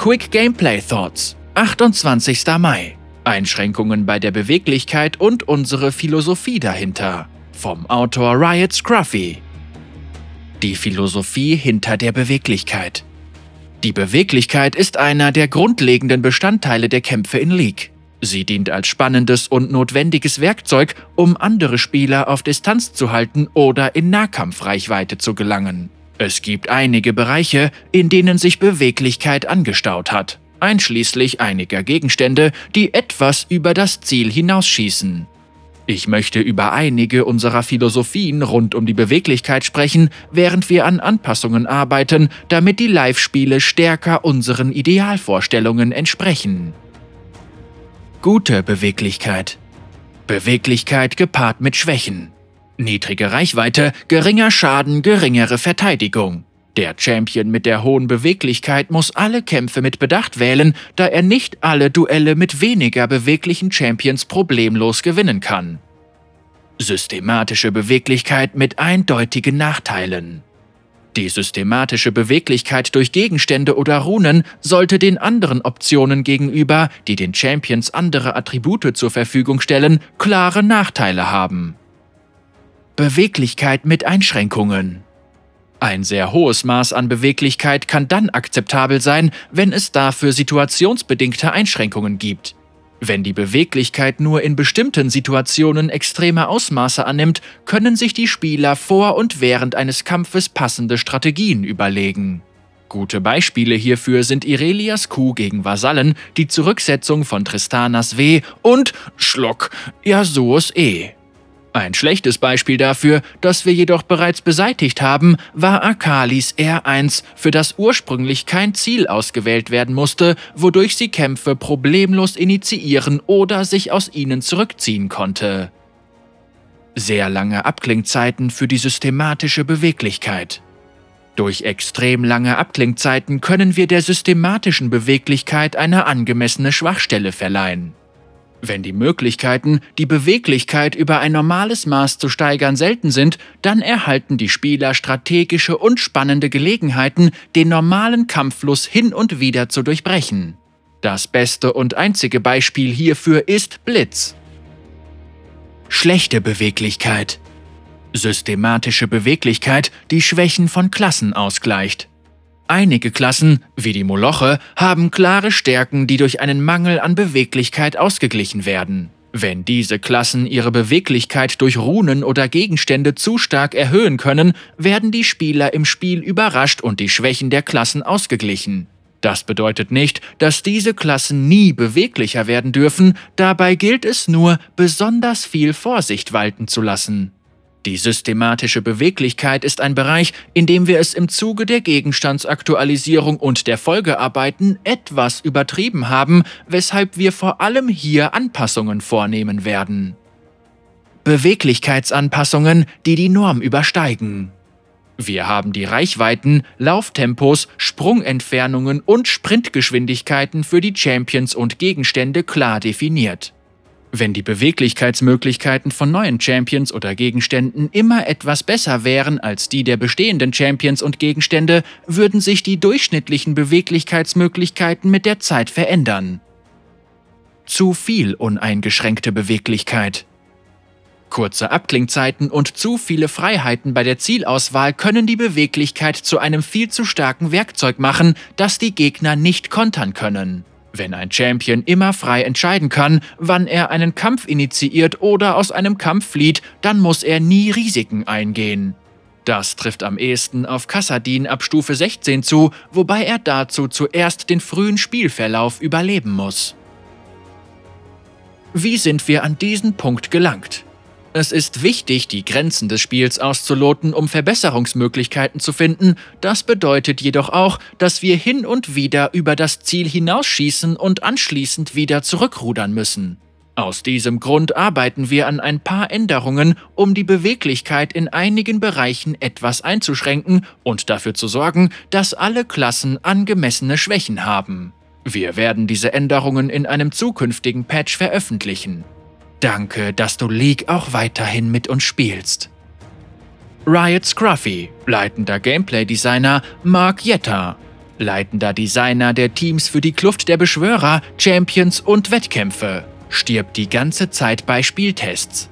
Quick Gameplay Thoughts, 28. Mai. Einschränkungen bei der Beweglichkeit und unsere Philosophie dahinter. Vom Autor Riot Scruffy. Die Philosophie hinter der Beweglichkeit. Die Beweglichkeit ist einer der grundlegenden Bestandteile der Kämpfe in League. Sie dient als spannendes und notwendiges Werkzeug, um andere Spieler auf Distanz zu halten oder in Nahkampfreichweite zu gelangen. Es gibt einige Bereiche, in denen sich Beweglichkeit angestaut hat, einschließlich einiger Gegenstände, die etwas über das Ziel hinausschießen. Ich möchte über einige unserer Philosophien rund um die Beweglichkeit sprechen, während wir an Anpassungen arbeiten, damit die Live-Spiele stärker unseren Idealvorstellungen entsprechen. Gute Beweglichkeit. Beweglichkeit gepaart mit Schwächen. Niedrige Reichweite, geringer Schaden, geringere Verteidigung. Der Champion mit der hohen Beweglichkeit muss alle Kämpfe mit Bedacht wählen, da er nicht alle Duelle mit weniger beweglichen Champions problemlos gewinnen kann. Systematische Beweglichkeit mit eindeutigen Nachteilen. Die systematische Beweglichkeit durch Gegenstände oder Runen sollte den anderen Optionen gegenüber, die den Champions andere Attribute zur Verfügung stellen, klare Nachteile haben. Beweglichkeit mit Einschränkungen. Ein sehr hohes Maß an Beweglichkeit kann dann akzeptabel sein, wenn es dafür situationsbedingte Einschränkungen gibt. Wenn die Beweglichkeit nur in bestimmten Situationen extreme Ausmaße annimmt, können sich die Spieler vor und während eines Kampfes passende Strategien überlegen. Gute Beispiele hierfür sind Irelias Kuh gegen Vasallen, die Zurücksetzung von Tristanas W und Schlock Yasuos E. Ein schlechtes Beispiel dafür, das wir jedoch bereits beseitigt haben, war Akalis R1, für das ursprünglich kein Ziel ausgewählt werden musste, wodurch sie Kämpfe problemlos initiieren oder sich aus ihnen zurückziehen konnte. Sehr lange Abklingzeiten für die systematische Beweglichkeit. Durch extrem lange Abklingzeiten können wir der systematischen Beweglichkeit eine angemessene Schwachstelle verleihen. Wenn die Möglichkeiten, die Beweglichkeit über ein normales Maß zu steigern, selten sind, dann erhalten die Spieler strategische und spannende Gelegenheiten, den normalen Kampffluss hin und wieder zu durchbrechen. Das beste und einzige Beispiel hierfür ist Blitz. Schlechte Beweglichkeit. Systematische Beweglichkeit, die Schwächen von Klassen ausgleicht. Einige Klassen, wie die Moloche, haben klare Stärken, die durch einen Mangel an Beweglichkeit ausgeglichen werden. Wenn diese Klassen ihre Beweglichkeit durch Runen oder Gegenstände zu stark erhöhen können, werden die Spieler im Spiel überrascht und die Schwächen der Klassen ausgeglichen. Das bedeutet nicht, dass diese Klassen nie beweglicher werden dürfen, dabei gilt es nur, besonders viel Vorsicht walten zu lassen. Die systematische Beweglichkeit ist ein Bereich, in dem wir es im Zuge der Gegenstandsaktualisierung und der Folgearbeiten etwas übertrieben haben, weshalb wir vor allem hier Anpassungen vornehmen werden. Beweglichkeitsanpassungen, die die Norm übersteigen. Wir haben die Reichweiten, Lauftempos, Sprungentfernungen und Sprintgeschwindigkeiten für die Champions und Gegenstände klar definiert. Wenn die Beweglichkeitsmöglichkeiten von neuen Champions oder Gegenständen immer etwas besser wären als die der bestehenden Champions und Gegenstände, würden sich die durchschnittlichen Beweglichkeitsmöglichkeiten mit der Zeit verändern. Zu viel uneingeschränkte Beweglichkeit. Kurze Abklingzeiten und zu viele Freiheiten bei der Zielauswahl können die Beweglichkeit zu einem viel zu starken Werkzeug machen, das die Gegner nicht kontern können. Wenn ein Champion immer frei entscheiden kann, wann er einen Kampf initiiert oder aus einem Kampf flieht, dann muss er nie Risiken eingehen. Das trifft am ehesten auf Kassadin ab Stufe 16 zu, wobei er dazu zuerst den frühen Spielverlauf überleben muss. Wie sind wir an diesen Punkt gelangt? Es ist wichtig, die Grenzen des Spiels auszuloten, um Verbesserungsmöglichkeiten zu finden. Das bedeutet jedoch auch, dass wir hin und wieder über das Ziel hinausschießen und anschließend wieder zurückrudern müssen. Aus diesem Grund arbeiten wir an ein paar Änderungen, um die Beweglichkeit in einigen Bereichen etwas einzuschränken und dafür zu sorgen, dass alle Klassen angemessene Schwächen haben. Wir werden diese Änderungen in einem zukünftigen Patch veröffentlichen. Danke, dass du League auch weiterhin mit uns spielst. Riot Scruffy, leitender Gameplay-Designer Mark Jetta, leitender Designer der Teams für die Kluft der Beschwörer, Champions und Wettkämpfe, stirbt die ganze Zeit bei Spieltests.